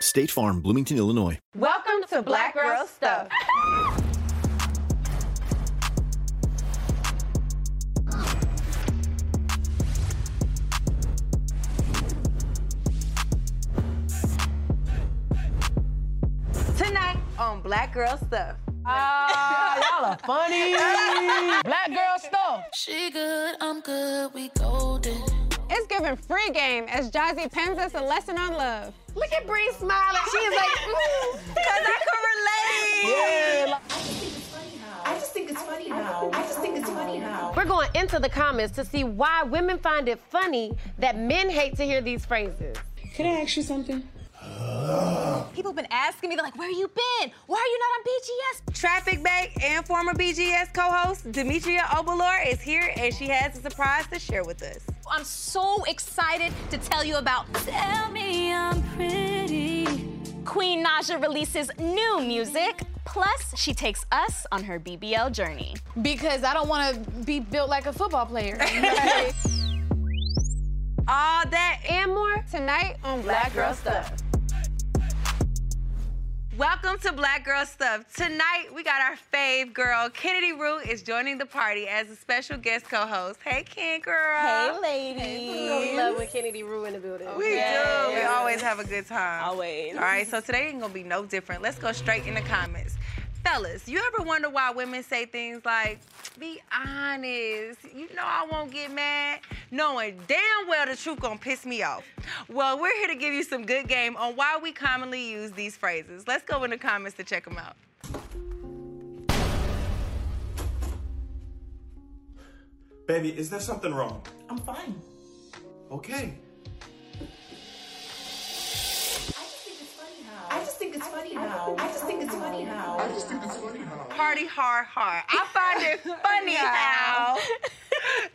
State Farm, Bloomington, Illinois. Welcome to Black Girl Stuff. Tonight on Black Girl Stuff. Ah, y'all are funny. Black girl stuff. She good, I'm good, we golden. It's giving free game as Jozzy pens us a lesson on love. Look at Bree smiling. She is like, because I can relate. Yeah. I just think it's funny how. I just think it's funny how. We're going into the comments to see why women find it funny that men hate to hear these phrases. Can I ask you something? People have been asking me, they're like, where you been? Why are you not on BGS? Traffic Bae and former BGS co-host Demetria Obilor is here and she has a surprise to share with us. I'm so excited to tell you about Tell me I'm pretty. Queen Naija releases new music. Plus, she takes us on her BBL journey. Because I don't want to be built like a football player. All that and more Tonight on Black Girl Stuff. Welcome to Black Girl Stuff. Tonight we got our fave girl, Kennedy Rue, is joining the party as a special guest co-host. Hey, Ken girl. Hey, ladies. Hey, we love when Kennedy Rue in the building. We Yes. do. We always have a good time. Always. All right, so today ain't gonna be no different. Let's go straight in the comments. Fellas, you ever wonder why women say things like, be honest, you know I won't get mad, knowing damn well the truth gonna piss me off? Well, we're here to give you some good game on why we commonly use these phrases. Let's go in the comments to check them out. Baby, is there something wrong? I'm fine. Okay. I just think it's funny how. I just think it's funny how. I just think it's funny how. I just think it's funny how. Party hard, hard. I find it funny how.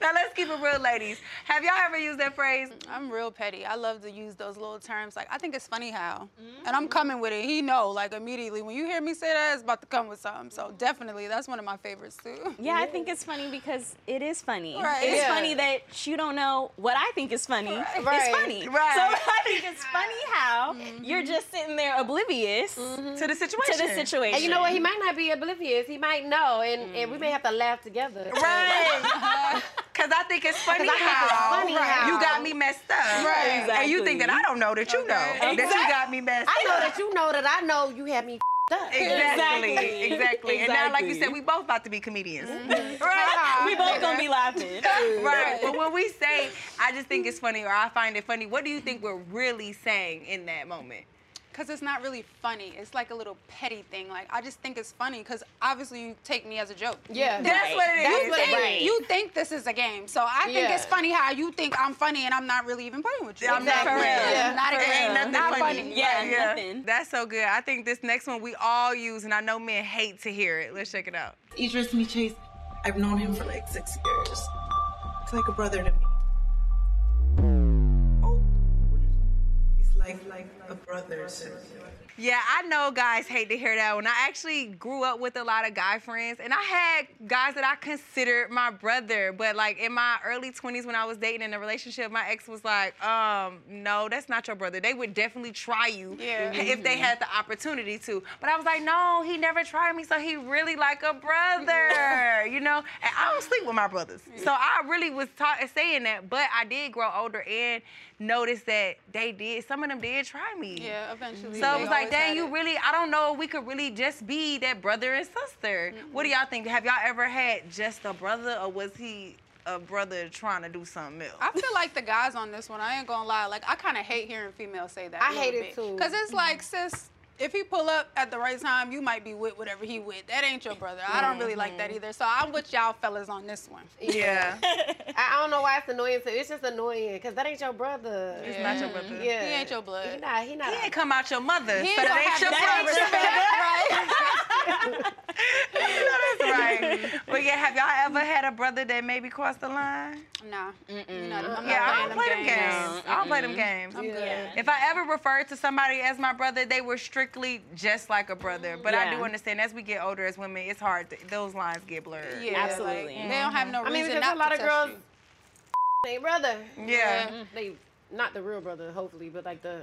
now let's keep it real, ladies. Have y'all ever used that phrase? I'm real petty. I love to use those little terms. Like I think it's funny how, mm. and I'm coming with it. He know like immediately when you hear me say that, it's about to come with something. So mm. definitely, that's one of my favorites too. Yeah, I think it's funny because it is funny. Right, it's yeah. funny that you don't know what I think is funny. Right, It's funny. right. So I think it's funny how mm-hmm. you're just sitting there oblivious Mm-hmm. To the situation. to the situation. And And you know what? He might not be oblivious. He might know, and, and we may mm. have to laugh together. Right. Cause I think it's funny 'Cause I think it's how, funny how- you got me messed up. Right. And you think that I don't know that you know that you got me messed up. I know that you know that I know you had me up. Exactly. Exactly. Exactly. And now, like you said, we both about to be comedians. Mm-hmm. Right? we both gonna be laughing. Right. But when we say, I just think it's funny or I find it funny, what do you think we're really saying in that moment? Cause it's not really funny. It's like a little petty thing. Like I just think it's funny because obviously you take me as a joke. Yeah. That's Right. what it is. You what think, Right. you think this is a game, so I think Yeah. it's funny how you think I'm funny and I'm not really even playing with you. I'm not For real. real. Yeah. Not a game. ain't nothing not funny. funny. Yeah, nothing. That's so good. I think this next one we all use, and I know men hate to hear it. Let's check it out. Idris to me, Chase. I've known him for like six years. It's like a brother to me. Like like a brother. Yeah, I know guys hate to hear that one. I actually grew up with a lot of guy friends, and I had guys that I considered my brother. But like in my early 20s, when I was dating in a relationship, my ex was like, um, no, that's not your brother. They would definitely try you Yeah. if they had the opportunity to. But I was like, no, he never tried me, so he really like a brother, you know. And I don't sleep with my brothers, so I really was ta- saying that. But I did grow older and notice that they did. Some of them did try me. Yeah, eventually. So it was like, dang, you it. really, I don't know if we could really just be that brother and sister. What do y'all think? Have y'all ever had just a brother or was he a brother trying to do something else? I feel like the guys on this one, I ain't gonna lie, like I kind of hate hearing females say that. I hate it too. Cause it's mm-hmm. like, sis, if he pull up at the right time, you might be with whatever he with. That ain't your brother. I don't really like that mm-hmm. either. So I'm with y'all fellas on this one. yeah. I, I don't know why it's annoying. So it's just annoying because that ain't your brother. It's not your brother. Yeah. He ain't your blood. He not. He not. He ain't come out your mother, He so ain't that gonna ain't your that's right. But yeah, have y'all ever had a brother that maybe crossed the line? No. Mm-mm. I'm yeah, I don't play them games. games. No. I don't play them games. Yeah. If I ever refer to somebody as my brother, they were strictly just like a brother. But yeah. I do understand as we get older as women, it's hard. To, those lines get blurred. Yeah, absolutely. Like, mm-hmm. They don't have no reason I mean, because not a lot of girls, same brother. Yeah. yeah. Mm-hmm. They not the real brother, hopefully, but like the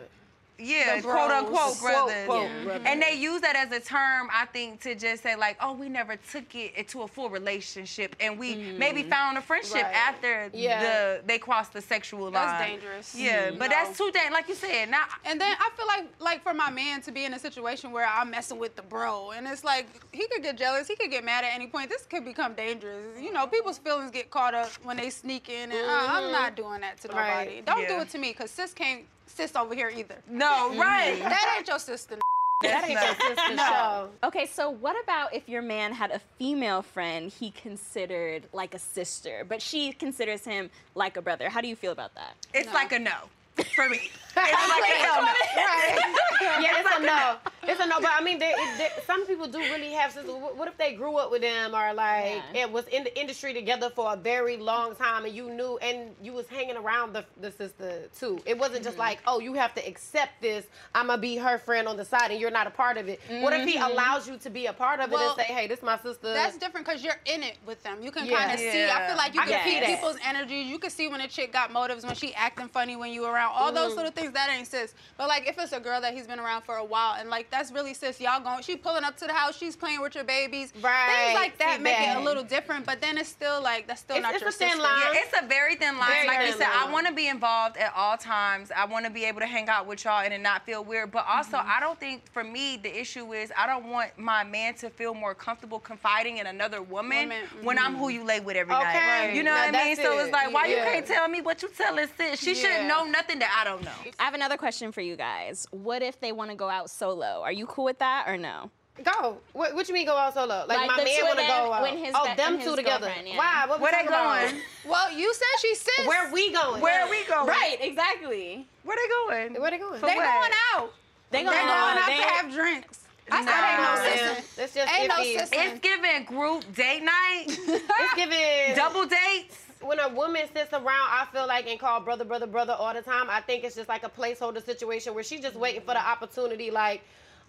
yeah, The quote bros. unquote Quote, brothers. quote, Yeah. brothers. And they use that as a term, I think, to just say like, oh, we never took it into a full relationship, and we maybe found a friendship Mm-hmm. Right. after Yeah. the they crossed the sexual line. That's dangerous. Yeah, Mhm. but No. that's too dangerous. Like you said, now And then I feel like, like for my man to be in a situation where I'm messing with the bro, and it's like he could get jealous, he could get mad at any point. This could become dangerous. You know, people's feelings get caught up when they sneak in, and uh, I'm Mhm. not doing that to nobody. Right. Don't do it to me, cause sis can't sis over here either. No, mm-hmm. right. That ain't your sister. that ain't your sister show. Okay, so what about if your man had a female friend he considered like a sister, but she considers him like a brother? How do you feel about that? it's like a no for me. It's like a yeah, it's a no. It's a no. But I mean, they, it- they- some people do really have sisters. What if they grew up with them or like it was in the industry together for a very long time and you knew and you was hanging around the, the sister too? It wasn't just like, oh, you have to accept this. I'm gonna be her friend on the side and you're not a part of it. What if he Mhm. allows you to be a part of it and say, hey, this is my sister? That's different because you're in it with them. You can Yeah. kind of see. I feel like you I can see see that. people's energy. You can see when a chick got motives, when she acting funny when you around. All those Mhm. little things that ain't sis. But like if it's a girl that he's been around for a while and like that's really sis. Y'all going. She pulling up to the house. She's playing with your babies. Right. Things like that See make it a little different. But then it's still like that's still It's- not it's your a thin line. Yeah, it's a very thin line. Very like you thin said, I want to be involved at all times. I want to be able to hang out with y'all and it not feel weird. But also, Mm-hmm. I don't think for me the issue is I don't want my man to feel more comfortable confiding in another woman, Woman, when I'm who you lay with every Okay. night. You know Now what I mean? that's So it's like, why Yeah. you can't tell me what you telling sis? She Yeah. shouldn't know nothing that I don't know. I have another question for you guys. What if they want to go out solo? Are you cool with that or no? Go. What, what you mean go out solo? Like, Like my man want to go out. when his oh, be- them and two together. girlfriend, yeah. Why? What we Where they talking about? going? Well, you said she sis. Where we going? Where are we going? Right, exactly. Where they going? Where they going? For They what? going out. They They going going out. out They- to have drinks. I said Nah, ain't no man. sister. It's just Ain't no iffy. sister. It's giving group date night, It's giving double dates. When a woman sits around, I feel like and call brother, brother, brother all the time. I think it's just like a placeholder situation where she's just waiting for the opportunity. Like,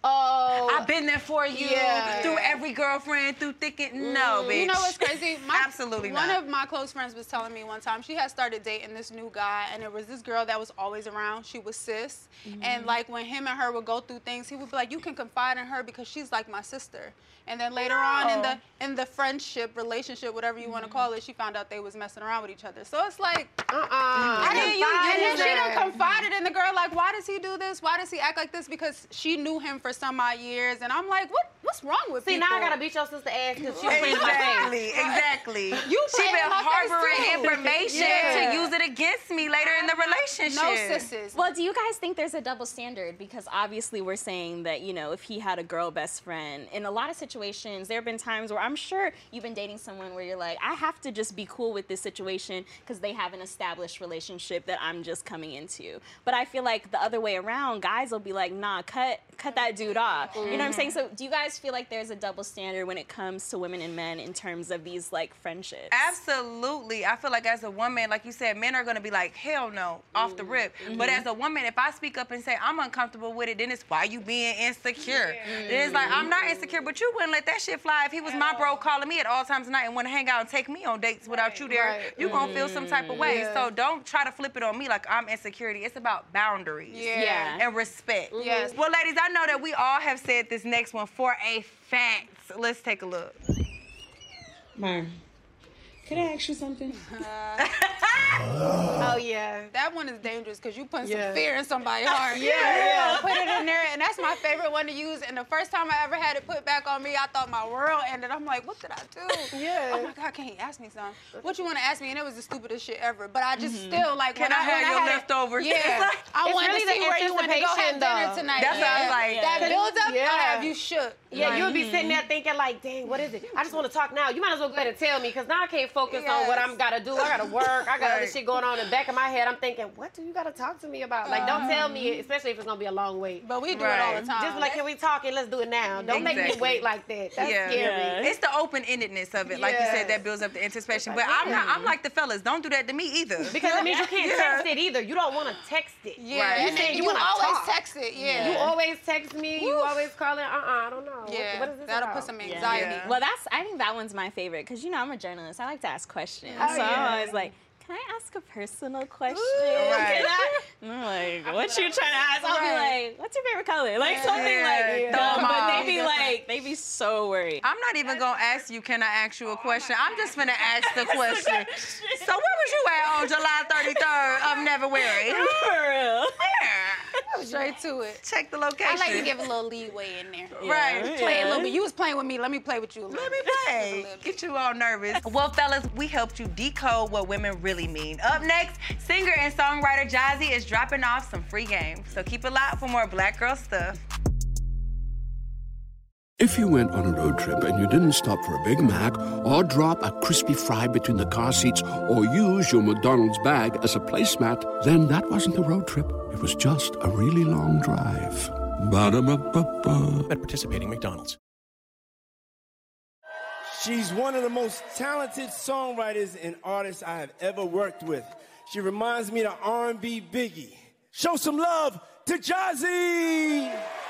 oh, I've been there for you Yeah. through every girlfriend, through thick and no, bitch. You know what's crazy? My, Absolutely One not. of my close friends was telling me one time she had started dating this new guy, and it was this girl that was always around. She was sis, Mm-hmm. and like when him and her would go through things, he would be like, "You can confide in her because she's like my sister." And then later on in the oh. in the friendship relationship, whatever you want to call mm-hmm. it, she found out they was messing around with each other. So it's like. uh-uh. I didn't you, and then she done confided in the girl, like, why does he do this? Why does he act like this? Because she knew him for some odd years. And I'm like, what what's wrong with See, people? now I gotta beat your sister ass because she's friends with my Exactly, face. exactly. You she been in my face, harboring information Yeah. to use it against me later in the relationship. No sisses. Well, do you guys think there's a double standard? Because obviously we're saying that, you know, if he had a girl best friend, in a lot of situations, there have been times where I'm sure you've been dating someone where you're like, I have to just be cool with this situation because they have an established relationship that I'm just coming into. But I feel like the other way around, guys will be like, nah, cut cut that dude off. You know what I'm saying? So do you guys feel like there's a double standard when it comes to women and men in terms of these like friendships? Absolutely. I feel like as a woman, like you said, men are gonna be like, hell no, off the rip. Mm-hmm. But mm-hmm. as a woman, if I speak up and say I'm uncomfortable with it, then it's why you being insecure. Then it's like I'm not insecure, but you wouldn't let that shit fly. If he was my bro calling me at all times of night and want to hang out and take me on dates without you there, Right. you gonna feel some type of way. Yeah. So mm-hmm. don't try to flip it on me like I'm insecurity. It's about boundaries. Yeah. Yeah. And respect. Mm-hmm. Yes. Well, ladies, I know that we all have said this next one for a fact. Let's take a look. Myron, could I ask you something? Uh, oh yeah. That one is dangerous because you put Yeah. some fear in somebody's heart. Yeah, yeah. Put it in there, and that's my favorite one to use. And the first time I ever had it put back on me, I thought my world ended. I'm like, what did I do? Yeah. Oh my God, can he ask me something? What you want to ask me? And it was the stupidest shit ever. But I just mm-hmm. still like. Can when I have when your had leftovers? Yeah. It's like- I It's wanted really to see where you want to go have anticipation, dinner tonight. That's what I was like. That builds up. Yeah. I have you shook. Yeah, Like, you would be sitting mm-hmm. there thinking like, dang, what is it? I just want to talk now. You might as well go ahead and tell me because now I can't focus focused on what I'm gotta do. I gotta work. I got other Right. shit going on in the back of my head. I'm thinking, what do you gotta talk to me about? Like, don't tell me, Um, especially if it's gonna be a long wait. But we do it all the time. Just like, can we talk and let's do it now? Don't make me wait like that. That's yeah. scary. It's the open-endedness of it, like you said, that builds up the anticipation. But I'm not. I'm like the fellas. Don't do that to me either. Because it means you can't Yeah. text it either. You don't want to text it. Yeah, Right. You and saying you, you, wanna always talk. text it. Yeah. You always text me. You always calling. Uh uh I don't know. What- Yeah, what is this that'll about? put some Yeah. anxiety. Well, that's I think that one's my favorite because you know I'm a journalist. I like to ask questions. Oh, so yeah. I'm always like, can I ask a personal question? Right. Can I? And I'm like, what you trying to ask? I'll Right. be like, what's your favorite color? Like something Yeah, like, throw 'em but off. they be like, they be so worried. I'm not even gonna ask you. Can I ask you a question? I'm just gonna ask the question. So where was you at on July 33rd of never wearing? For real. Straight to it. Check the location. I like to give a little leeway in there. Right. Play a little bit. You was playing with me. Let me play with you a little Let me play. Get you all nervous. Well, fellas, we helped you decode what women really mean. Up next, singer and songwriter Jozzy is dropping off some free game. So keep it locked for more Black Girl stuff. If you went on a road trip and you didn't stop for a Big Mac or drop a crispy fry between the car seats or use your McDonald's bag as a placemat, then that wasn't a road trip. It was just a really long drive. Ba-da-ba-ba-ba. At participating McDonald's. She's one of the most talented songwriters and artists I have ever worked with. She reminds me of R&B Biggie. Show some love to Jozzy!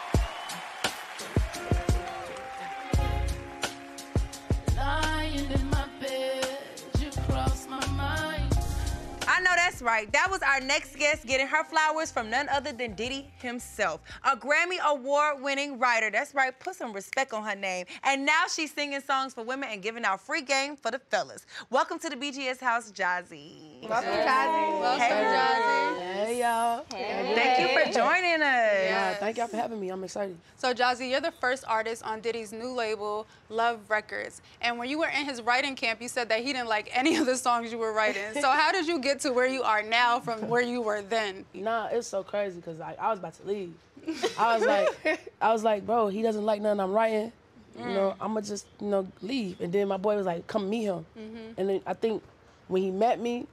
Know that's right. That was our next guest getting her flowers from none other than Diddy himself, a Grammy Award winning writer. That's right, put some respect on her name. And now she's singing songs for women and giving out free game for the fellas. Welcome to the BGS house, Jozzy. Welcome, Jozzy. Welcome, Hey, Jozzy. Hey y'all. Hey. Thank you for joining us. Yeah, thank y'all for having me. I'm excited. So, Jozzy, you're the first artist on Diddy's new label, Love Records. And when you were in his writing camp, you said that he didn't like any of the songs you were writing. So, how did you get to where you are now from where you were then? Nah, it's so crazy because like, I was about to leave. I was like, I was like, bro, he doesn't like nothing I'm writing. You know, mm. I'ma just you know leave. And then my boy was like, come meet him. Mm-hmm. And then I think when he met me,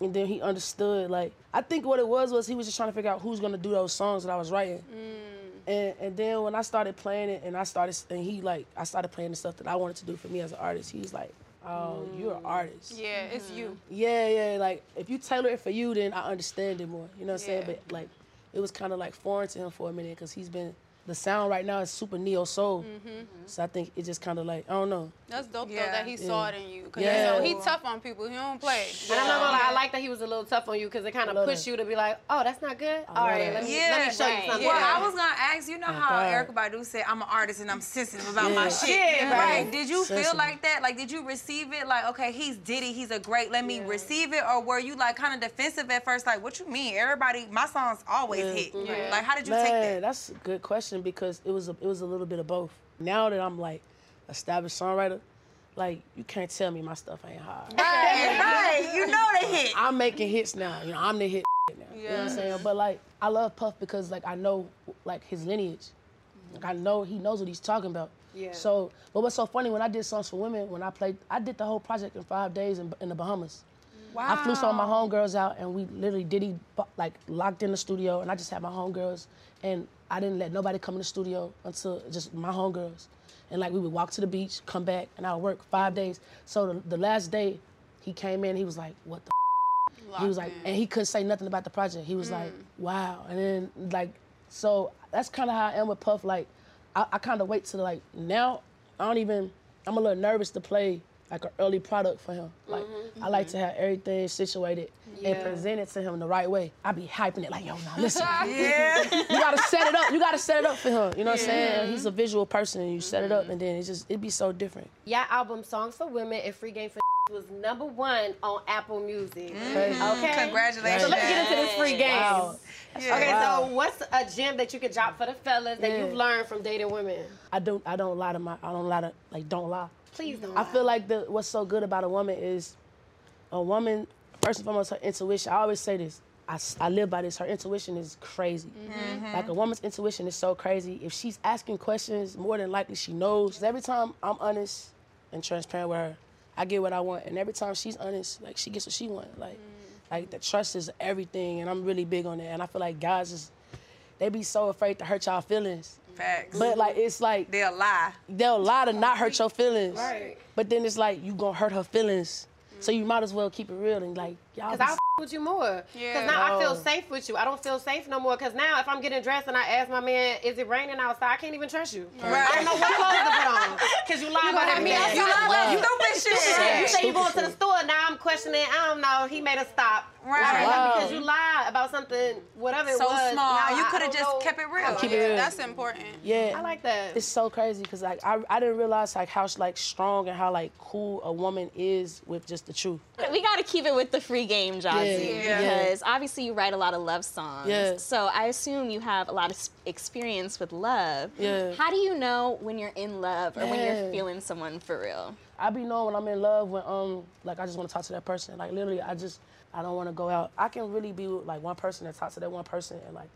and then he understood like I think what it was was he was just trying to figure out who's gonna do those songs that I was writing. Mm. And and then when I started playing it and I started and he like I started playing the stuff that I wanted to do for me as an artist, He was like, Oh, you're an artist. Yeah, it's you. Mm-hmm. Yeah, yeah. Like if you tailor it for you, then I understand it more. You know what I'm saying? But like, it was kind of like foreign to him for a minute because he's been the sound right now is super neo soul. Mm-hmm. So I think it just kind of like I don't know. That's dope though that he saw it in you. Cause Yeah. you know, he tough on people. He don't play. And I'm not gonna lie, I like that he was a little tough on you because it kind of pushed that. you to be like, oh, that's not good. All right, that. let me, Yeah, let me show you something. Well, Yeah. I was gonna ask, you know how God. Erykah Badu said, I'm an artist and I'm sensitive about my shit. Shit, right. right. Did you feel like that? Like, did you receive it? Like, okay, he's Diddy, he's a great, let me receive it? Or were you like kind of defensive at first? Like, what you mean? Everybody, my songs always Yeah. hit. Yeah. Like, how did you Man, take that? that's a good question because it was a, it was a little bit of both. Now that I'm like established songwriter, like you can't tell me my stuff ain't hard. Right, right. You know the hit. I'm making hits now. You know, I'm the hit now. You know what I'm saying? But like, I love Puff because like I know like his lineage. Like I know he knows what he's talking about. Yeah. So, but what's so funny when I did songs for women, when I played, I did the whole project in five days in, in the Bahamas. Wow. I flew some of my homegirls out and we literally Diddy bu- like locked in the studio and I just had my homegirls and I didn't let nobody come in the studio until just my homegirls. And like we would walk to the beach, come back, and I would work five days. So the, the last day he came in, he was like, what the he was like, and he couldn't say nothing about the project. He was like, mm. wow. And then like, so that's kind of how I am with Puff. Like, I, I kind of wait till like now. I don't even. I'm a little nervous to play like an early product for him. Like, mm-hmm. I like to have everything situated and Yeah. present it to him the right way. I be hyping it like, yo, now listen. Yeah. you gotta set it up. You gotta set it up for him. You know what I'm saying? He's a visual person, and you set it up, mm-hmm. and then it just it'd be so different. Yeah, album Songs for Women and Free Game for was number one on Apple Music. Crazy. Okay. Congratulations. So let's get into this free game. Wow. Okay, Wow. so what's a gem that you could drop for the fellas that Yeah. you've mm. learned from dating women? I don't I don't lie to my I don't lie to like don't lie. Please don't. I lie. feel like the what's so good about a woman is a woman, first and foremost, her intuition. I always say this. I, I live by this. Her intuition is crazy. Like a woman's intuition is so crazy. If she's asking questions, more than likely she knows. Every time I'm honest and transparent with her, I get what I want, and every time she's honest, like she gets what she wants. Like, Mm. like the trust is everything, and I'm really big on that. And I feel like guys is, they be so afraid to hurt y'all feelings. Facts. But like it's like they'll lie. They'll lie to not hurt your feelings. Right. But then it's like you gonna hurt her feelings, so you might as well keep it real and like y'all. Cause be- I f- with you more. Yeah. Cause now I feel oh. safe with you. I don't feel safe no more. Cause now if I'm getting dressed and I ask my man, "Is it raining outside?" I can't even trust you. Right. I don't know what clothes to put on. Cause you lie You about gonna have me everything. You lie about You stupid shit. Yeah. You say you Stupid going to the store. Now I'm questioning. I don't know. He made a stop. Right. Why? Wow. Because you lied about something, whatever it So was. small. Now You coulda just know. kept it real. Keep it real. That's important. Yeah, I like that. It's so crazy because like I, I didn't realize like how like strong and how like cool a woman is with just the truth. We got to keep it with the free game, Jozzy, Yeah. Yeah. because obviously you write a lot of love songs. Yeah. So I assume you have a lot of experience with love. Yeah. How do you know when you're in love or when you're feeling someone for real? I be knowing when I'm in love when um like I just want to talk to that person. Like literally, I just I don't want to go out. I can really be like one person and talk to that one person and like,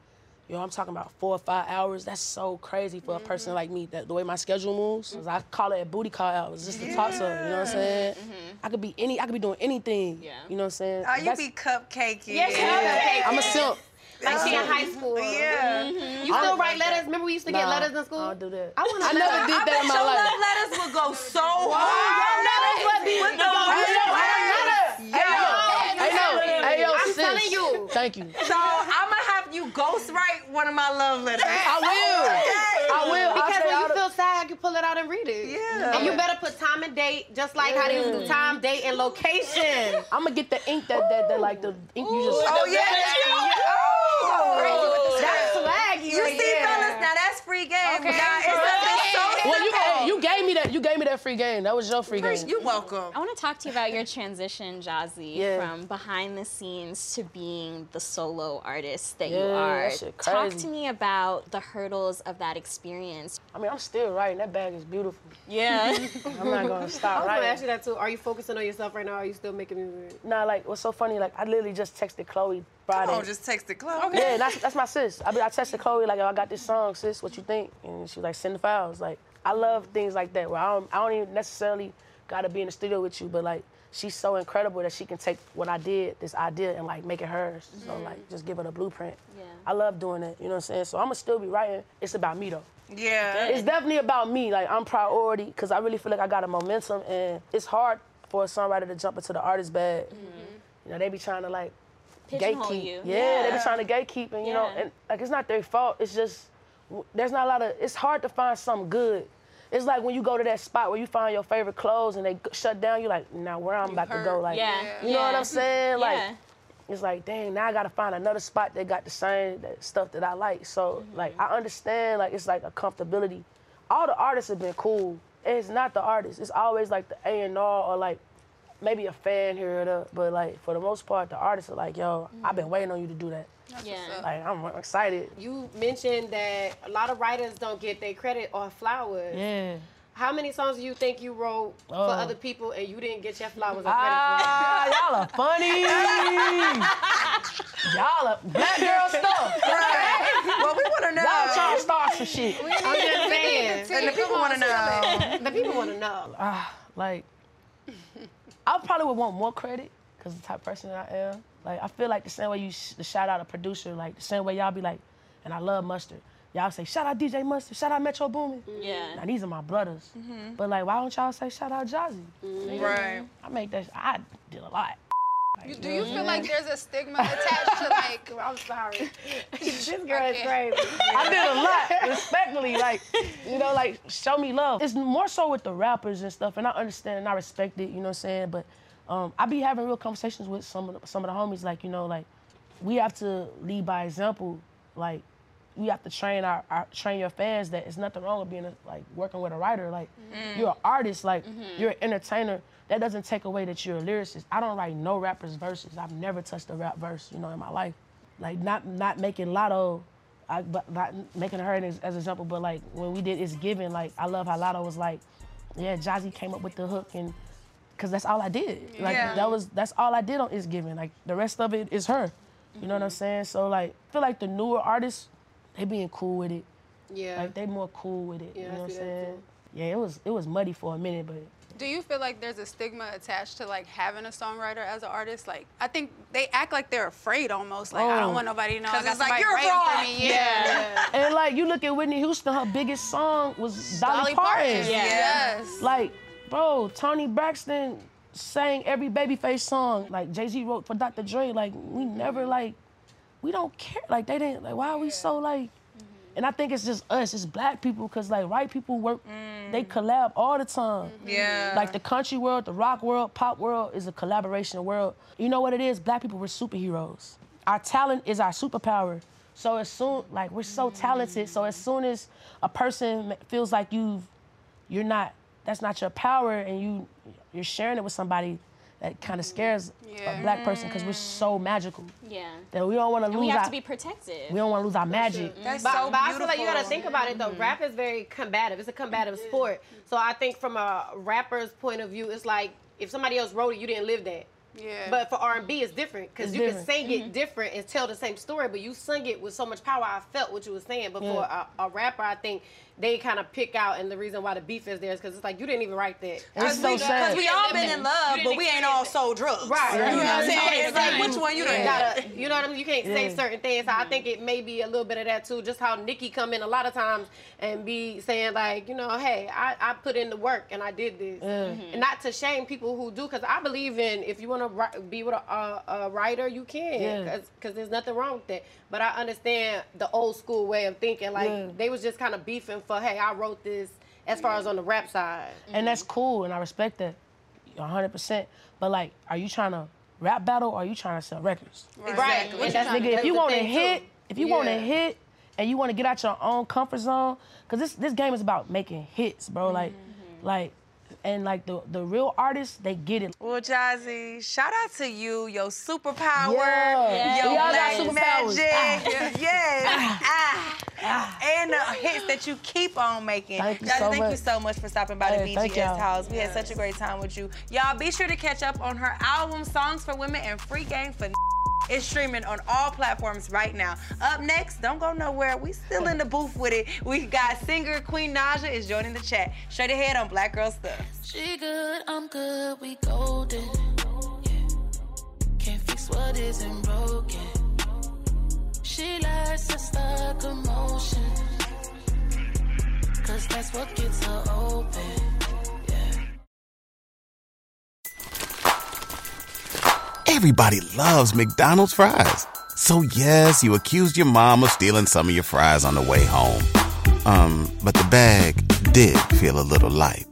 yo, I'm talking about four or five hours. That's so crazy for a person mm-hmm. like me. That the way my schedule moves, 'Cause I call it a booty call hours just to talk to her. You know what I'm saying? Mm-hmm. I could be any. I could be doing anything. Yeah. You know what I'm saying? Oh, you That's- be cupcakey. Yes, cupcake. I'm a simp. Like she in high school. Yeah. Mm-hmm. You still write letters? Remember we used to get Nah, letters in school? I don't do that. I want I never did that in my your life. love letters would go so Wow. hard. Your letters would be- With the No, words. hey, yo, hey, Hey, yo, hey, yo, hey, yo, I'm sis. telling you. Thank you. So I'm gonna have you ghostwrite one of my love letters. I will. I will. I'll Because when you the- feel sad, I can pull it out and read it. Yeah. And you better put time and date, just like how they used to do mm-hmm. time, date, and location. I'm gonna get the ink that that, that like the ink you just. Oh yeah. Oh. That's swaggy You right see, there. fellas, now that's free game. Okay. Now, it's something so Well, you, simple. hey, you gave me that. You gave me that free game. That was your free game. You're welcome. I want to talk to you about your transition, Jozzy, Yeah. from behind the scenes to being the solo artist that you are. that shit Talk to me about the hurdles of that experience. I mean, I'm still writing. That bag is beautiful. Yeah. I'm not gonna stop. I stop was gonna ask you that too. Are you focusing on yourself right now? Are you still making music? Nah, like what's so funny? Like I literally just texted Chloe Friday. Come on, just text it, Chloe. Yeah, that's that's my sis. I, I texted Chloe like, yo, I got this song, sis. What you think? And she was like, send the files. Like, I love things like that where I don't, I don't even necessarily gotta be in the studio with you, but like, she's so incredible that she can take what I did, this idea, and like make it hers. So mm-hmm. like, just give her the blueprint. Yeah. I love doing it. You know what I'm saying? So I'ma still be writing. It's about me though. Yeah. It's definitely about me. Like I'm priority because I really feel like I got a momentum, and it's hard for a songwriter to jump into the artist bag. Mm-hmm. You know, they be trying to like Pigeonhole gatekeep. you. Yeah, they be trying to gatekeep, and you know, and like it's not their fault. It's just w- there's not a lot of. It's hard to find something good. It's like when you go to that spot where you find your favorite clothes and they shut down. You're like, now where I'm about to go? Like, Yeah. you know what I'm saying? Like, Yeah. it's like, dang, now I gotta find another spot that got the same that stuff that I like. So mm-hmm. like I understand like it's like a comfortability. All the artists have been cool. It's not the artist. It's always like the A and R or like maybe a fan here or there. But like for the most part, the artists are like, yo, I've been waiting on you to do that. Yeah. Like I'm excited. You mentioned that a lot of writers don't get their credit or flowers. Yeah. How many songs do you think you wrote Oh. for other people and you didn't get your flowers or credit? Ah, credit y'all are funny. y'all are black girl stuff. Right. Well, we want to know. Y'all trying to start some shit. for? I'm just saying. And the people want to know. The people want to know. Ah, like I probably would want more credit because the type of person that I am. Like I feel like the same way you sh- the shout out a producer, like the same way y'all be like, and I love Mustard. Y'all say shout out DJ Mustard, shout out Metro Boomin. Yeah. Now these are my brothers. Mm-hmm. But like, why don't y'all say shout out Jozzy? Right. I make that. I did a lot. You- Do you feel like there's a stigma attached to like? I'm sorry. this girl is crazy. I did a lot, respectfully. Like, you know, like show me love. It's more so with the rappers and stuff, and I understand and I respect it. You know what I'm saying? But um, I be having real conversations with some of the, some of the homies. Like, you know, like we have to lead by example. Like, we have to train our, our train your fans that it's nothing wrong with being a, like working with a writer. Like, Mm. you're an artist. Like, Mm-hmm. you're an entertainer. That doesn't take away that you're a lyricist. I don't write no rappers verses. I've never touched a rap verse, you know, in my life. Like, not not making Latto. I, but not making her as, as an example, but like when we did It's Givin, like I love how Latto was like, yeah, Jozzy came up with the hook and cause that's all I did. Like Yeah. that was that's all I did on It's Givin. Like the rest of it is her. You know what I'm saying? So like I feel like the newer artists, they being cool with it. Yeah. Like they more cool with it. Yeah, you know what I'm saying? Yeah, it was it was muddy for a minute, but Do you feel like there's a stigma attached to like having a songwriter as an artist? Like, I think they act like they're afraid almost. Like, I Oh. don't want nobody to know. I 'Cause got it's like, "You're a writing fraud." for me. Yeah. And like you look at Whitney Houston, her biggest song was Dolly, Dolly Parton. Parton, Yeah. yes. Like, bro, Toni Braxton sang every Babyface song. Like Jay Z wrote for Dr. Dre. Like we never like, we don't care. Like they didn't. Like why are we so like? Mm-hmm. And I think it's just us, it's black people, cause like white people work, they mm. collab all the time. Mm-hmm. Yeah. Like the country world, the rock world, pop world is a collaboration world. You know what it is? Black people, we're superheroes. Our talent is our superpower. So as soon, like we're so talented. So as soon as a person feels like you've, you're not, that's not your power, and you, you're sharing it with somebody, that kind of scares a black person because we're so magical. Yeah. That we don't want to lose. we have our, to be protective. We don't want to lose our magic. That's but, so but I feel like you gotta think about it though. Mm-hmm. Rap is very combative. It's a combative sport. So I think from a rapper's point of view, it's like if somebody else wrote it, you didn't live that. Yeah. But for R&B, it's different because you different. can sing it mm-hmm. different and tell the same story, but you sung it with so much power. I felt what you were saying. But for a, a rapper, I think they kind of pick out, and the reason why the beef is there is because it's like you didn't even write that. It's so sad. Because we all been in love, but we ain't all sold drugs. Right. You know what I'm saying? It's like, which one you You done? gotta, you know what I mean? You can't say certain things. So I think it may be a little bit of that too. Just how Nikki come in a lot of times and be saying like, you know, hey, I, I put in the work and I did this, and not to shame people who do, because I believe in if you want to be with a, a, a writer, you can, Yeah. because there's nothing wrong with that. But I understand the old school way of thinking. Like Yeah. they was just kind of beefing for, hey, I wrote this. As far as on the rap side, and that's cool, and I respect that, hundred percent. But like, are you trying to rap battle, or are you trying to sell records? right? And that's nigga. If you want to hit, if you want to hit, and you want to get out your own comfort zone, cause this this game is about making hits, bro. Like, Mm-hmm. like, and like the the real artists, they get it. Well, Jozzy, shout out to you, your superpower, Yeah. your We all got black superpowers. magic, yes, ah. and the hits that you keep on making. Thank you Jozzy, so thank you much. so much for stopping by Hey, the BGS house. We had such a great time with you. Y'all be sure to catch up on her album, Songs for Women and Free Game for it's streaming on all platforms right now. Up next, don't go nowhere. We still in the booth with it. We got singer Queen Naija is joining the chat. Straight ahead on Black Girl Stuff. She good, I'm good, we golden. Yeah. Can't fix what isn't broken. She likes to. Cause that's what gets her open. Everybody loves McDonald's fries. So yes, you accused your mom of stealing some of your fries on the way home. Um, but the bag did feel a little light.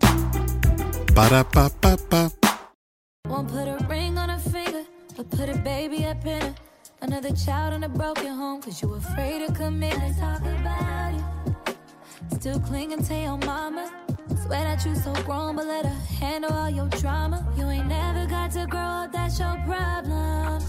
Ba-da-ba-ba-ba. Won't put a ring on her finger, but put a baby up in her. Another child in a broken home, cause you afraid to commit. Let's talk about it. Still clinging to your mama. Swear that you so grown, but let her handle all your drama. You ain't never got to grow up, that's your problem.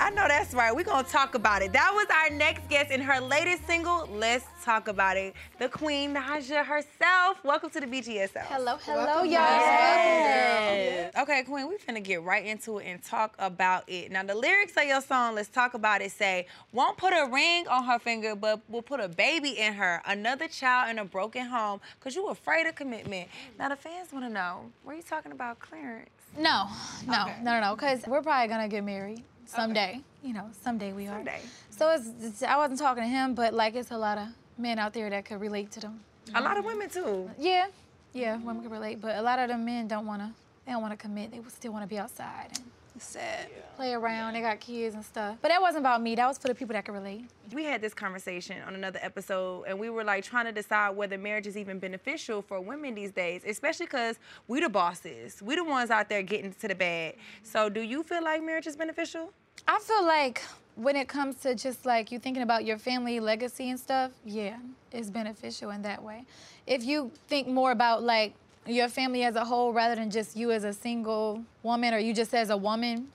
I know that's right. We're going to talk about it. That was our next guest in her latest single, Let's Talk About It. The Queen, Naija herself. Welcome to the BGS house. Hello, hello, y'all. Yes. Okay, Queen, we finna get right into it and talk about it. Now, the lyrics of your song, Let's Talk About It, say, won't put a ring on her finger, but will put a baby in her, another child in a broken home, because you afraid of commitment. Now, the fans want to know, were you talking about Clarence? No, no, no, no, no, because we're probably gonna get married someday. You know, someday we are. So it's, it's, I wasn't talking to him, but like it's a lot of men out there that could relate to them. A lot of women, too. Yeah, yeah, women can relate, but a lot of them men don't wanna, they don't wanna commit. They still wanna be outside and sad. play around. They got kids and stuff. But that wasn't about me. That was for the people that could relate. We had this conversation on another episode, and we were like trying to decide whether marriage is even beneficial for women these days, especially because we the bosses. We the ones out there getting to the bag. So, do you feel like marriage is beneficial? I feel like when it comes to just like you thinking about your family legacy and stuff, yeah, it's beneficial in that way. If you think more about like your family as a whole rather than just you as a single woman or you just as a woman,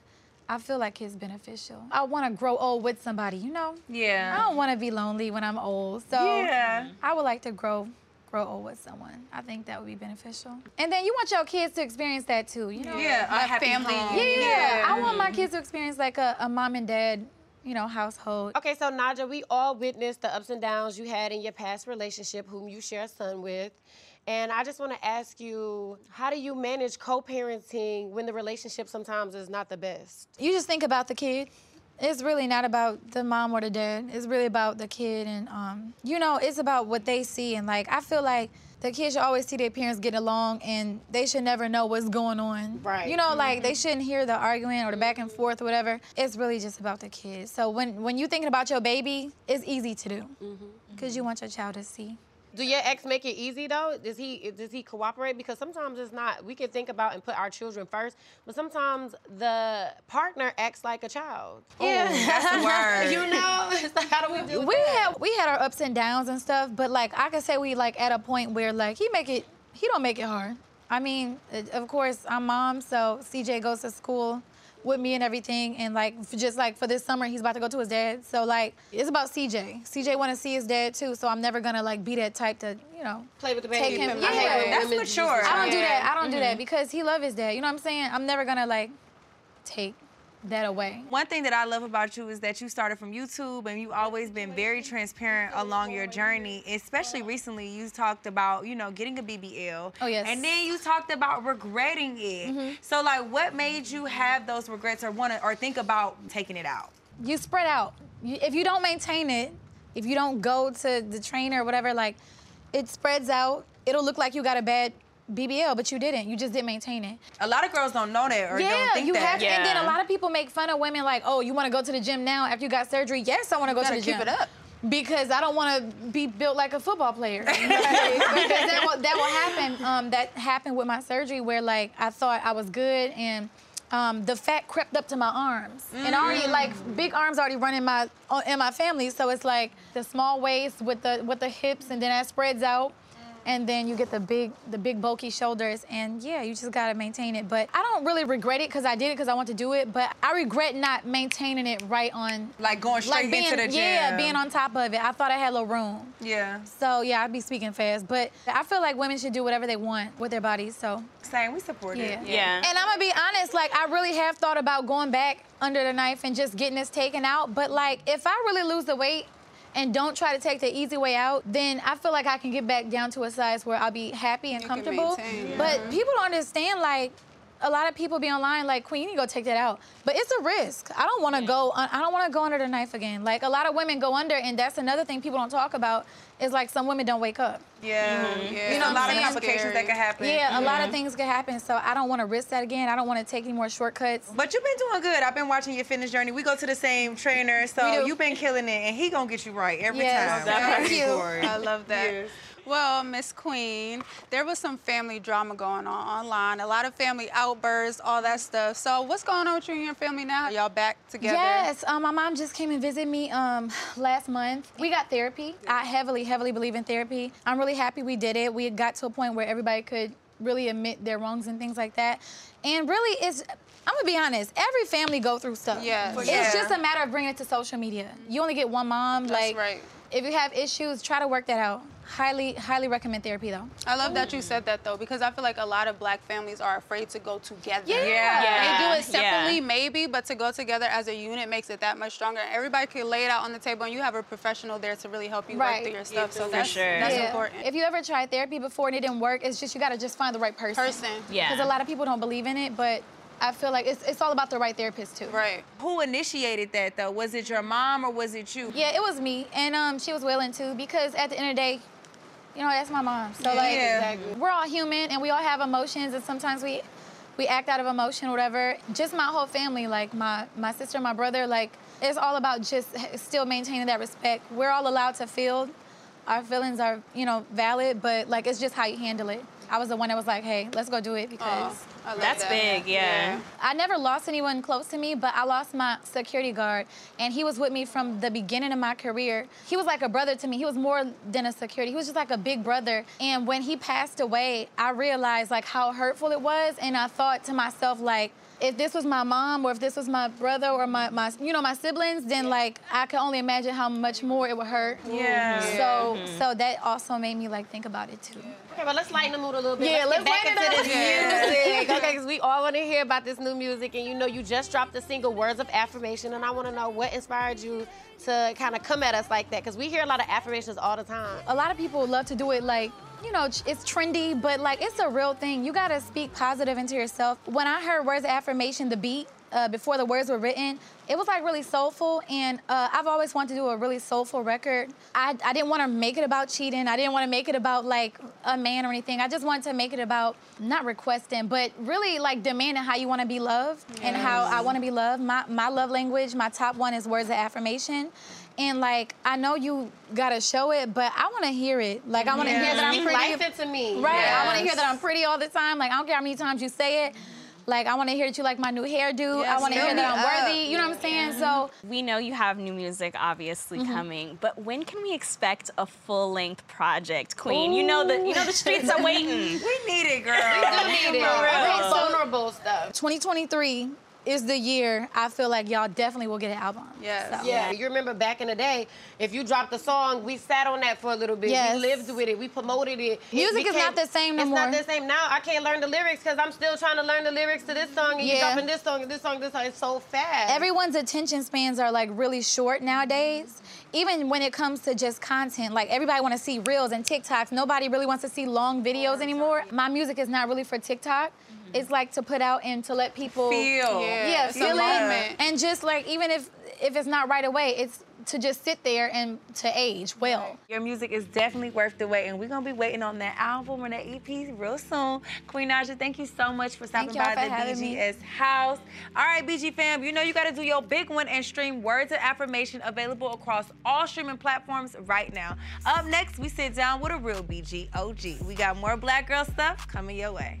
I feel like it's beneficial. I want to grow old with somebody, you know? Yeah. I don't want to be lonely when I'm old. So Yeah. I would like to grow grow old with someone. I think that would be beneficial. And then you want your kids to experience that too, you know? Yeah, a Like happy family. home. Yeah, yeah, yeah. Yeah. I want my kids to experience like a, a mom and dad, you know, household. Okay, so Naija, we all witnessed the ups and downs you had in your past relationship, whom you share a son with. And I just want to ask you, how do you manage co-parenting when the relationship sometimes is not the best? You just think about the kid. It's really not about the mom or the dad. It's really about the kid, and um, you know, it's about what they see. And like, I feel like the kids should always see their parents get along, and they should never know what's going on. Right. You know, like mm-hmm. they shouldn't hear the argument or the back and mm-hmm. forth or whatever. It's really just about the kids. So when when you're thinking about your baby, it's easy to do mm-hmm. because you want your child to see. Do your ex make it easy though? Does he does he cooperate? Because sometimes it's not. We can think about and put our children first, but sometimes the partner acts like a child. Yeah. that's the word. you know, it's like how do we do we that? had we had our ups and downs and stuff, but like I could say we like at a point where like he make it he don't make it hard. I mean, uh, of course I'm mom, so CJ goes to school with me and everything, and like just like for this summer he's about to go to his dad, so like it's about CJ. CJ want to see his dad too, so I'm never gonna like be that type to you know play with the baby. take baby. him. I Yeah, that's women for sure. I don't do that. I don't do Mhm. that because he love his dad. You know what I'm saying? I'm never gonna like take that away. One thing that I love about you is that you started from YouTube and you've always been very transparent along your journey. Especially recently, you talked about, you know, getting a BBL. Oh, yes. And then you talked about regretting it. Mhm. So, like, what made you have those regrets or want to or think about taking it out? you spread out. If you don't maintain it, if you don't go to the trainer or whatever, like it spreads out. It'll look like you got a bad BBL, but you didn't. You just didn't maintain it. A lot of girls don't know that or yeah, don't think you that. have. And then a lot of people make fun of women like, "Oh, you want to go to the gym now after you got surgery?" Yes, I want to go to the keep gym. Keep it up. Because I don't want to be built like a football player. because that will, that will happen. Um, that happened with my surgery where like I thought I was good and um, the fat crept up to my arms and already like big arms already running my uh, in my family. So it's like the small waist with the with the hips and then that spreads out and then you get the big the big bulky shoulders and yeah you just gotta maintain it but i don't really regret it because i did it because i want to do it but i regret not maintaining it right on Like going straight being, into the gym. yeah being on top of it i thought i had a little room Yeah. so yeah i'd be speaking fast but i feel like women should do whatever they want with their bodies so Same, we support it. yeah. it. And I'm gonna be honest, like I really have thought about going back under the knife and just getting this taken out. But like if I really lose the weight and don't try to take the easy way out, then I feel like I can get back down to a size where I'll be happy and You comfortable. But people don't understand like a lot of people be online like Queen, you need to go take that out. But it's a risk. I don't want to go. I don't want to go under the knife again. Like a lot of women go under, and that's another thing people don't talk about. Is like some women don't wake up. Yeah. Mm-hmm. Yeah. You know, a what lot I'm of saying? complications that can happen. Yeah, a lot of things could happen. So I don't want to risk that again. I don't want to take any more shortcuts. But you've been doing good. I've been watching your fitness journey. We go to the same trainer, We so do. you've been killing it, and he gonna get you right every Yes, time. thank you. I love that. Well, Miss Queen, there was some family drama going on online. A lot of family outbursts, all that stuff. So, what's going on with you and your family now? Are y'all back together? Yes, um, my mom just came and visited me um, last month. We got therapy. I heavily, heavily believe in therapy. I'm really happy we did it. We got to a point where everybody could really admit their wrongs and things like that. And really, it's. I'm gonna be honest. Every family go through stuff. Yeah. It's just a matter of bringing it to social media. You only get one mom. That's like, right. if you have issues, try to work that out. Highly, highly recommend therapy though. I love that you said that though, because I feel like a lot of black families are afraid to go together. Yeah. yeah. yeah. They do it separately, maybe, but to go together as a unit makes it that much stronger. Everybody can lay it out on the table, and you have a professional there to really help you Right. work through your stuff. so For that's, sure. that's Yeah. important. If you ever tried therapy before and it didn't work, it's just you gotta just find the right person. Person. Yeah. Because a lot of people don't believe in it, but I feel like it's, it's all about the right therapist too. Right. Who initiated that though? Was it your mom or was it you? Yeah, it was me, and um, she was willing to because at the end of the day, you know, that's my mom. So like, Yeah. we're all human, and we all have emotions, and sometimes we we act out of emotion whatever. Just my whole family, like my my sister, my brother, like it's all about just still maintaining that respect. We're all allowed to feel. Our feelings are, you know, valid, but like it's just how you handle it. I was the one that was like, "Hey, let's go do it," oh, because. I love That's that. big, yeah. I never lost anyone close to me, but I lost my security guard, and he was with me from the beginning of my career. He was like a brother to me. He was more than a security. He was just like a big brother. And when he passed away, I realized like how hurtful it was, and I thought to myself like. If this was my mom or if this was my brother or my, my you know my siblings, then like I can only imagine how much more it would hurt. Yeah. So mm-hmm. so that also made me like think about it too. Okay, but let's lighten the mood a little bit. Yeah, let's, let's get back lighten into it this up. music. Okay, because we all want to hear about this new music, and you know you just dropped the single "Words of Affirmation," and I want to know what inspired you to kind of come at us like that, because we hear a lot of affirmations all the time. a lot of people love to do it like you know, it's trendy, but like it's a real thing. You gotta speak positive into yourself. When I heard words of affirmation, the beat, uh, before the words were written, it was like really soulful. And uh, I've always wanted to do a really soulful record. I, I didn't want to make it about cheating. I didn't want to make it about like a man or anything. I just wanted to make it about not requesting, but really like demanding how you want to be loved and how I want to be loved. My, my love language, my top one is words of affirmation. And like I know you gotta show it, but I want to hear it. Like I want to hear that I'm Speak pretty. life into me. Right. I want to hear that I'm pretty all the time. Like I don't care how many times you say it. Like I want to hear that you like my new hairdo. I want to hear that I'm up. worthy. You know what I'm saying? So we know you have new music obviously Mhm. coming, but when can we expect a full-length project, Queen? You know the you know the streets are waiting. We need it, girl. We do need it. For real. I mean, vulnerable stuff. 2023 is the year I feel like y'all definitely will get an album. Yes. So. Yeah. You remember back in the day, if you dropped a song, we sat on that for a little bit. Yes. We lived with it. We promoted it. Music It is not the same no it's more. not the same now. I can't learn the lyrics because I'm still trying to learn the lyrics to this song. And you Yeah. dropping this song and this song, this song. It's so fast. Everyone's attention spans are like really short nowadays. Even when it comes to just content, like everybody want to see reels and TikToks. Nobody really wants to see long videos anymore. My music is not really for TikTok. Mm-hmm. It's like to put out and to let people Feel. yeah, Yeah, feel it, and just like even if if it's not right away, it's to just sit there and to age well. Your music is definitely worth the wait, and we're gonna be waiting on that album or that EP real soon. Queen Naija, thank you so much for stopping Thank by for the having me. BGS house. All right, BG fam, you know you gotta do your big one and stream Words of Affirmation available across all streaming platforms right now. Up next, we sit down with a real BG OG. We got more black girl stuff coming your way.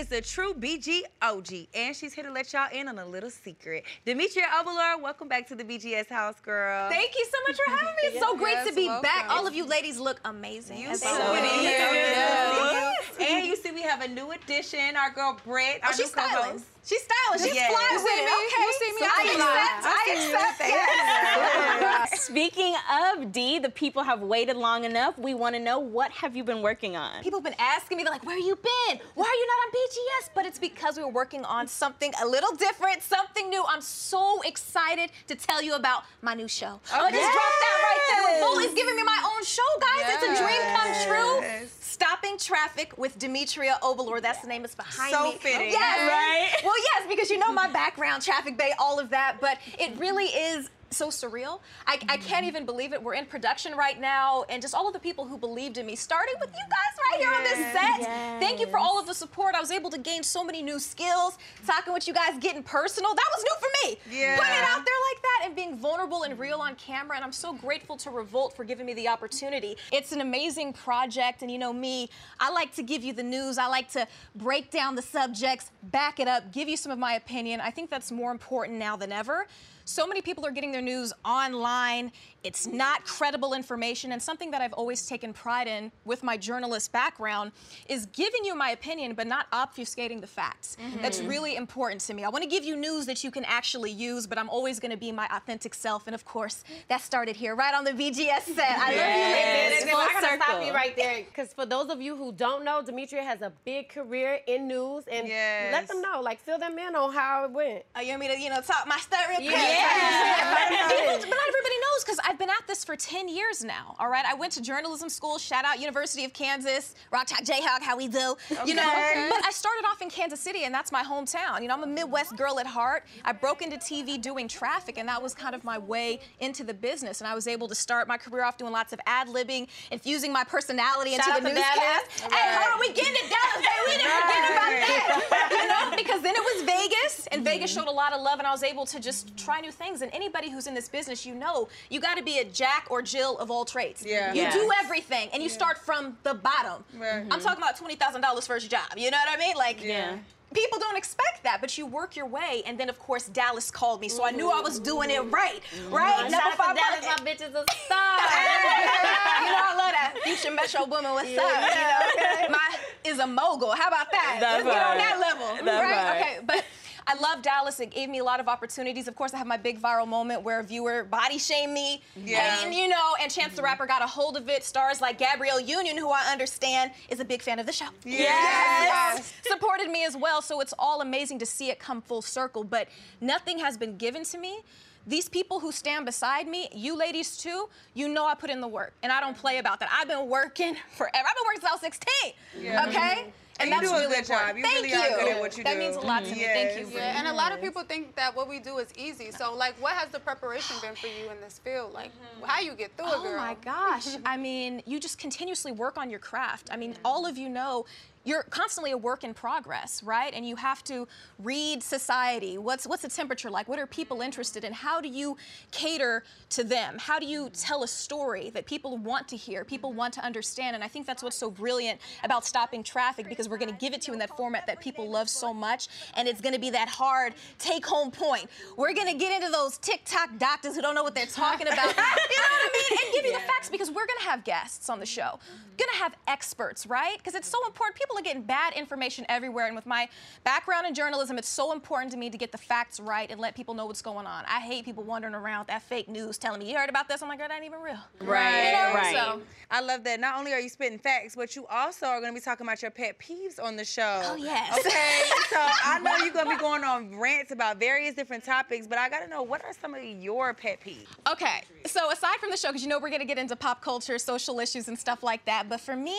Is a true BG OG, and she's here to let y'all in on a little secret. Demetria Obilor, welcome back to the BGS house, girl. Thank you so much for having me. It's so great Yes, to be welcome. back. All of you ladies look amazing. You so always. pretty. Yes. And you see, we have a new addition, our girl Britt, Oh, our she's new co-host. Styling. She's stylish. She's Yes. flying You with it. me? Okay. You see me? So I I accept. you. I accept. Yes. Speaking of D, the people have waited long enough. We want to know what have you been working on? People have been asking me, they're like, where have you been? Why are you not on BGS? But it's because we were working on something a little different, something new. I'm so excited to tell you about my new show. Oh, I just dropped that right there. Revolt is giving me my own show, guys. It's a dream come true. Yes. Stopping Traffic with Demetria Obilor. That's the name that's behind So me. fitting. Yes. Right? Well, yes, because you know my background, Traffic Bae, all of that, but it really is so surreal. I, I can't even believe it. We're in production right now, and just all of the people who believed in me, starting with you guys right here on this set. Thank you for all of the support. I was able to gain so many new skills, talking with you guys, getting personal. That was new for me. Yeah. Putting it out there like that and being vulnerable and real on camera, and I'm so grateful to Revolt for giving me the opportunity. It's an amazing project, and you know me, I like to give you the news. I like to break down the subjects, back it up, give you some of my opinion. I think that's more important now than ever. So many people are getting their news online. It's not credible information. And something that I've always taken pride in with my journalist background is giving you my opinion, but not obfuscating the facts. Mm-hmm. That's really important to me. I want to give you news that you can actually use, but I'm always going to be my authentic self. And of course, that started here, right on the BGS set. I love you, ladies. And I gotta stop you right there, because for those of you who don't know, Demetria has a big career in news, and Yes. let them know, like, fill them in on how it went. Oh, you want me to, you know, talk my stuff real quick? Yeah. But, people, but not everybody knows because I've been at this for 10 years now, all right? I went to journalism school, shout out University of Kansas, Rock Chalk Jayhawk, how we do, you know? Okay. But I started off in Kansas City, and that's my hometown. You know, I'm a Midwest girl at heart. I broke into TV doing traffic, and that was kind of my way into the business. And I was able to start my career off doing lots of ad-libbing, infusing my personality Shout into the newscast. Dallas. Hey, hold on, we getting it, Dallas, baby. We didn't forget about that. You know, because then it was Vegas, and Vegas showed a lot of love, and I was able to just try new things. And anybody who's in this business, you know, you got to be a Jack or Jill of all trades. Yeah. You Yeah. do everything, and you start from the bottom. Right. I'm mm-hmm. talking about twenty thousand dollars first job. You know what I mean? Like, Yeah. people don't expect that, but you work your way. And then, of course, Dallas called me, so I knew I was doing it right, mm-hmm. right? Shout out to Dallas, my bitch is a star. you know, I love that. Future Metro woman, what's Yeah. up? You know, my is a mogul. How about that? That's Let's get on that level, That's right? right. Okay, but. I love Dallas. It gave me a lot of opportunities. Of course, I have my big viral moment where a viewer body shamed me. Yeah. And, you know, and Chance the mm-hmm. Rapper got a hold of it. Stars like Gabrielle Union, who I understand is a big fan of the show. Yes. Supported me as well. So it's all amazing to see it come full circle. But nothing has been given to me. These people who stand beside me, you ladies too, you know I put in the work. And I don't play about that. I've been working forever. I've been working since I was 16. Yeah. Okay? And you that's do a really good job. important. You Thank really you. are good at what you that do. means a lot to me. Thank you. Yes. Yeah, and a lot of people think that what we do is easy. So, like, what has the preparation been for you in this field? Like, mm-hmm. how you get through it, Oh girl? my gosh. I mean, you just continuously work on your craft. I mean, all of you know you're constantly a work in progress, right? And you have to read society. What's what's the temperature like? What are people interested in? How do you cater to them? How do you tell a story that people want to hear, people want to understand? And I think that's what's so brilliant about stopping traffic because we're going to give it to you in that format that people love so much and it's going to be that hard take home point. We're going to get into those TikTok doctors who don't know what they're talking about. you know what I mean? And give you the facts because we're going to have guests on the show. Going to have experts, right? Because it's so important. People are getting bad information everywhere. And with my background in journalism, it's so important to me to get the facts right and let people know what's going on. I hate people wandering around with that fake news telling me, you heard about this? I'm like, girl, that ain't even real. Right, You know, right. so- I love that. Not only are you spitting facts, but you also are going to be talking about your pet peeves on the show. Oh, yes. Okay, so I know you're going to be going on rants about various different topics, but I got to know what are some of your pet peeves? Okay, so aside from the show, because you know we're gonna get into pop culture, social issues, and stuff like that, but for me,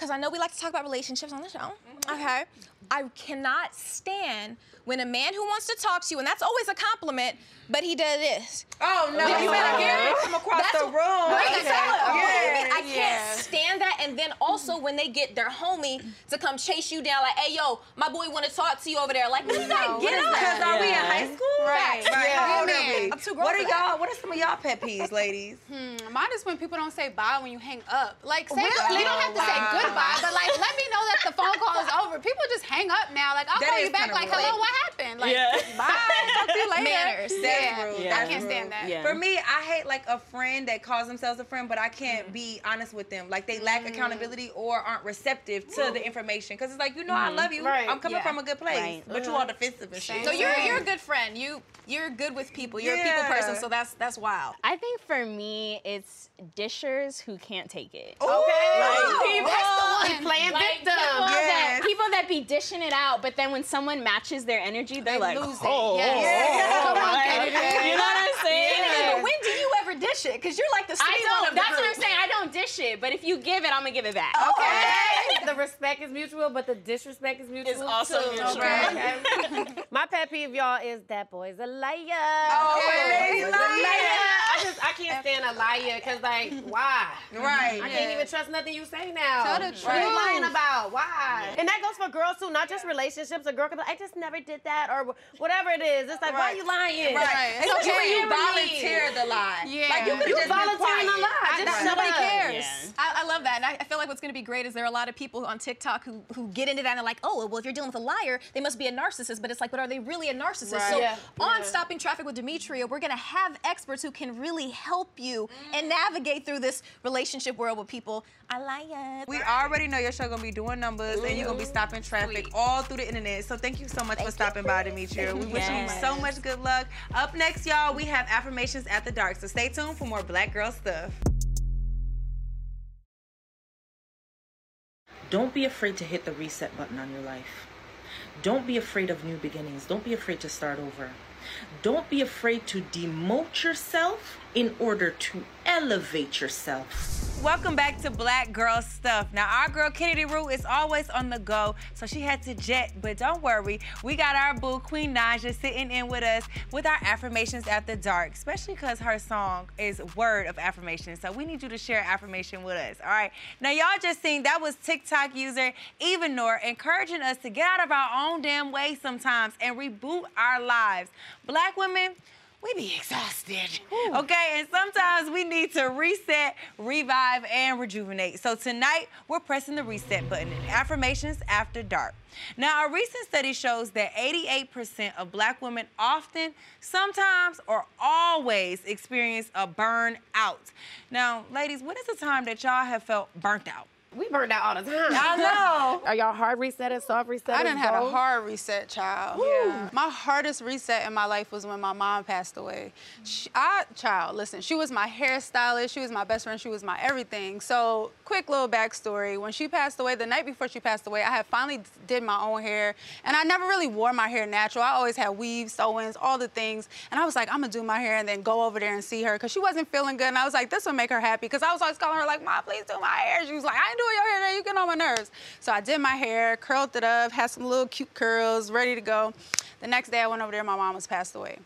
because I know we like to talk about relationships on the show, mm-hmm. okay, I cannot stand when a man who wants to talk to you, and that's always a compliment, but he does this. Oh, no, Did you better get it from across That's the room. Right, Okay. exactly. Yeah, I can't yeah. stand that. And then also when they get their homie to come chase you down, like, hey, yo, my boy want to talk to you over there. Like, you gotta get up. Because are we in high school? Right. Right. Yeah. How Yeah, man. I'm too grown What are y'all? What are some of y'all pet peeves, ladies? Hmm, mine is when people don't say bye when you hang up. Like, say Really? they don't have to say goodbye, but like, let me know that the phone call is over. People just hang up now. Like, I'll That call you back. Like, rude. hello, what happened? Like, Yeah. bye. Talk to you later. Manners. That's yeah. rude. I can't rude. stand that. Yeah. For me, I hate like a friend that calls themselves a friend, but I can't mm. be honest with them. Like they lack mm. accountability or aren't receptive to the information. Because it's like, you know, I mm. love you. Right. I'm coming Yeah. from a good place, Right. but you uh-huh. all defensive and shit. So you're you're a good friend. You you're good with people. You're a people person. So that's that's wild. I think for me, it's dishers who can't take it. Okay. Like, oh, people, He playing like, victim. People, that, Yes. people that be dishing it out, but then when someone matches their energy, they're like, lose it. oh, Yes. oh, Yeah. oh, Come on, oh, like, Kennedy. You know what I'm saying? Yeah, But when do you ever dish it? Because you're like the I sweet one don't. of the That's what I'm saying. I don't dish it, but if you give it, I'm gonna give it back. Okay. the respect is mutual, but the disrespect is mutual. It's also too. mutual. Okay. okay. My pet peeve, y'all, is that boy's a liar. Oh, okay. Boy's a liar. I just I can't stand a liar because like why? Right. I can't even trust nothing you say now. Tell the What are you lying about? Why? And that goes for girls too, not just relationships. A girl can be like, I just never did that or whatever it is. It's like, why are you lying? Right. It's Especially when okay. you Never volunteer leave. the lie. Yeah. Like you could You just been volunteering quiet. a lie. I- Just nobody shut up. cares. Yeah. I, I love that. And I, I feel like what's going to be great is there are a lot of people on TikTok who, who get into that and like, oh, well, if you're dealing with a liar, they must be a narcissist. But it's like, but are they really a narcissist? Right. So Yeah. on Yeah. Stopping Traffic with Demetria, we're going to have experts who can really help you and mm. navigate through this relationship world with people. I liar. We already know your show gonna be doing numbers and you're gonna be stopping traffic all through the internet. So thank you so much for stopping by, Demetria. We wish you so much good luck. Up next, y'all, we have affirmations at the dark. So stay tuned for more Black Girl stuff. Don't be afraid to hit the reset button on your life. Don't be afraid of new beginnings. Don't be afraid to start over. Don't be afraid to demote yourself in order to elevate yourself. Welcome back to Black Girl Stuff. Now, our girl Kennedy Rue is always on the go, so she had to jet. But don't worry, we got our boo Queen Naija sitting in with us with our affirmations after dark, especially because her song is word of affirmation. So we need you to share affirmation with us. All right. Now, y'all just seen that was TikTok user Evanor encouraging us to get out of our own damn way sometimes and reboot our lives. Black women. We be exhausted. Okay, and sometimes we need to reset, revive, and rejuvenate. So tonight, we're pressing the reset button in Affirmations After Dark. Now, a recent study shows that 88% of black women often, sometimes, or always experience a burnout. Now, ladies, when is the time that y'all have felt burnt out? We burned out all the time. I know. Are y'all hard resetters, soft resetters? I didn't have a hard reset, child. Yeah. My hardest reset in my life was when my mom passed away. She, I, child, listen, she was my hairstylist, she was my best friend, she was my everything. So, quick little backstory. When she passed away, the night before she passed away, I had finally did my own hair, and I never really wore my hair natural. I always had weaves, sew-ins, all the things. And I was like, I'm gonna do my hair and then go over there and see her, because she wasn't feeling good. And I was like, this will make her happy, because I was always calling her like, Mom, please do my hair. She was like, I doing your hair today, you get on my nerves. So I did my hair, curled it up, had some little cute curls, ready to go. The next day I went over there, my mom was passed away.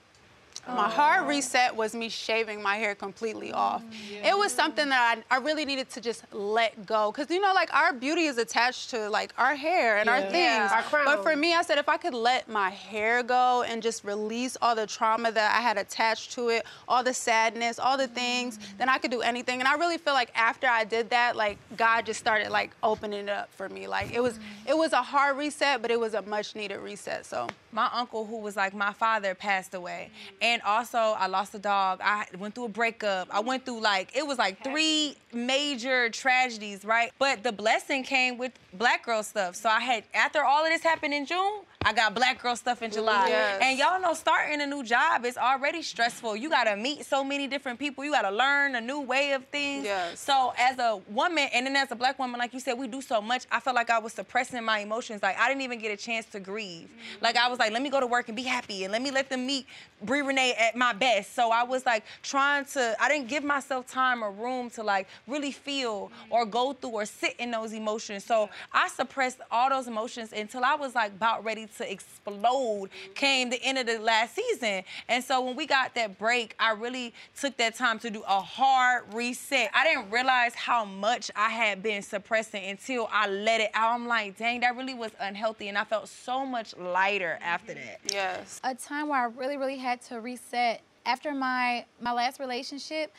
My oh. hard reset was me shaving my hair completely mm, off. It was something that I, I really needed to just let go. Cause you know, like our beauty is attached to like our hair and our things. Yeah, our crown. But for me, I said if I could let my hair go and just release all the trauma that I had attached to it, all the sadness, all the things, mm. then I could do anything. And I really feel like after I did that, like God just started like opening it up for me. Like it was mm. it was a hard reset, but it was a much needed reset. So my uncle who was like my father passed away mm-hmm. and also i lost a dog i went through a breakup i went through like it was like three major tragedies right but the blessing came with black girl stuff so i had after all of this happened in june I got black girl stuff in July. Yes. And y'all know starting a new job is already stressful. You gotta meet so many different people. You gotta learn a new way of things. Yes. So as a woman and then as a black woman, like you said, we do so much. I felt like I was suppressing my emotions. Like I didn't even get a chance to grieve. Mm-hmm. Like I was like, let me go to work and be happy and let me let them meet Brie Renee at my best. So I was like trying to, I didn't give myself time or room to like really feel or go through or sit in those emotions. So I suppressed all those emotions until I was like about ready to explode came the end of the last season. And so when we got that break, I really took that time to do a hard reset. I didn't realize how much I had been suppressing until I let it out. I'm like, dang, that really was unhealthy. And I felt so much lighter after that. Yes. a time where I really, really had to reset after my my last relationship.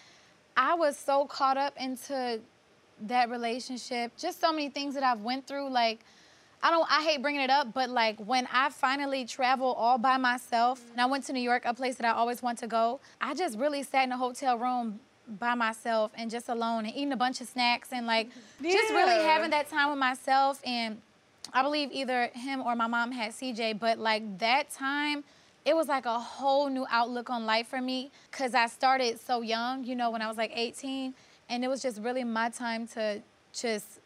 I was so caught up into that relationship, just so many things that I've went through. Like, I don't, I hate bringing it up, but like when I finally traveled all by myself, and I went to New York, a place that I always want to go. I just really sat in a hotel room by myself and just alone and eating a bunch of snacks and like just really having that time with myself and I believe either him or my mom had CJ, but like that time, it was like a whole new outlook on life for me because I started so young, you know, when I was like 18, and it was just really my time to just,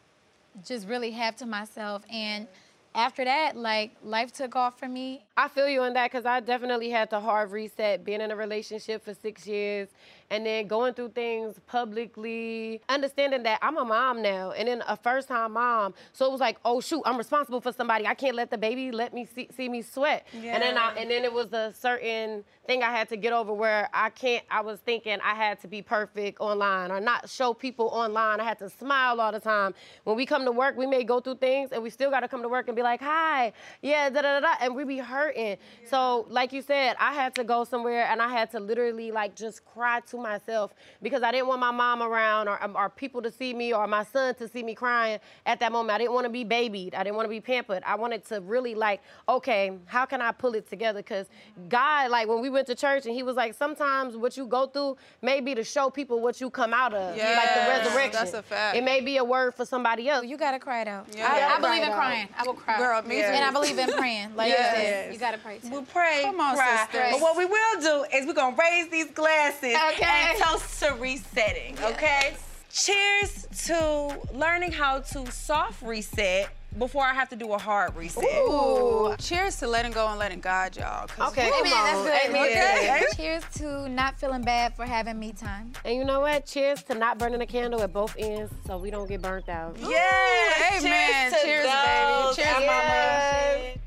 just really have to myself. And after that, like life took off for me. I feel you on that because I definitely had to hard reset being in a relationship for six years and then going through things publicly, understanding that I'm a mom now and then a first time mom. So it was like, oh shoot, I'm responsible for somebody. I can't let the baby let me see, see me sweat. Yeah. And then I, and then it was a certain thing I had to get over where I can't, I was thinking I had to be perfect online or not show people online. I had to smile all the time. When we come to work, we may go through things and we still got to come to work and be like, hi, yeah, da da da da, and we be hurting. So, like you said, I had to go somewhere and I had to literally like just cry to myself because I didn't want my mom around or, um, or people to see me or my son to see me crying at that moment. I didn't want to be babied. I didn't want to be pampered. I wanted to really like, okay, how can I pull it together? Because God, like when we went to church and He was like, sometimes what you go through may be to show people what you come out of, like the resurrection. that's a fact. It may be a word for somebody else. You gotta cry it out. Yeah. I, I believe in it crying. I will cry. Girl, me And too. I believe in praying. Like you said, you gotta pray too. We'll pray, Come on, cry. sisters. But what we will do is we're gonna raise these glasses Okay. And toast to resetting, okay? Cheers to learning how to soft reset before I have to do a hard reset. Ooh. Cheers to letting go and letting God, y'all. Okay, woo, come Amen. That's on. good. Amen. Okay. Cheers to not feeling bad for having me time. And you know what? Cheers to not burning a candle at both ends so we don't get burnt out. Yeah, Amen. Cheers, to Cheers, baby. Cheers, Yes. I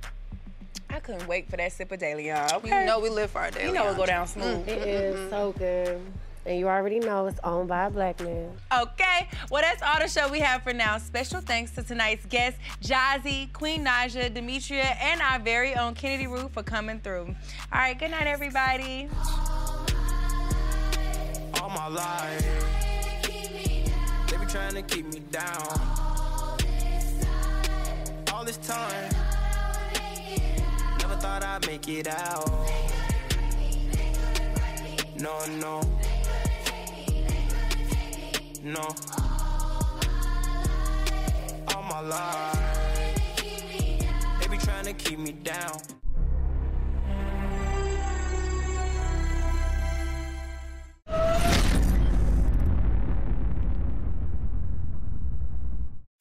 couldn't wait for that sip of daily, y'all. Okay. You know we live for our daily. You know it go down smooth. It is so good. And you already know it's owned by a black man. Okay, well, that's all the show we have for now. Special thanks to tonight's guests, Jozzy, Queen Naija, Demetria, and our very own Kennedy Rue for coming through. All right, good night, everybody. All my life. They be trying to keep me down. All this time, never thought I'd make it out. No, no, no. All my life, they be trying to keep me down.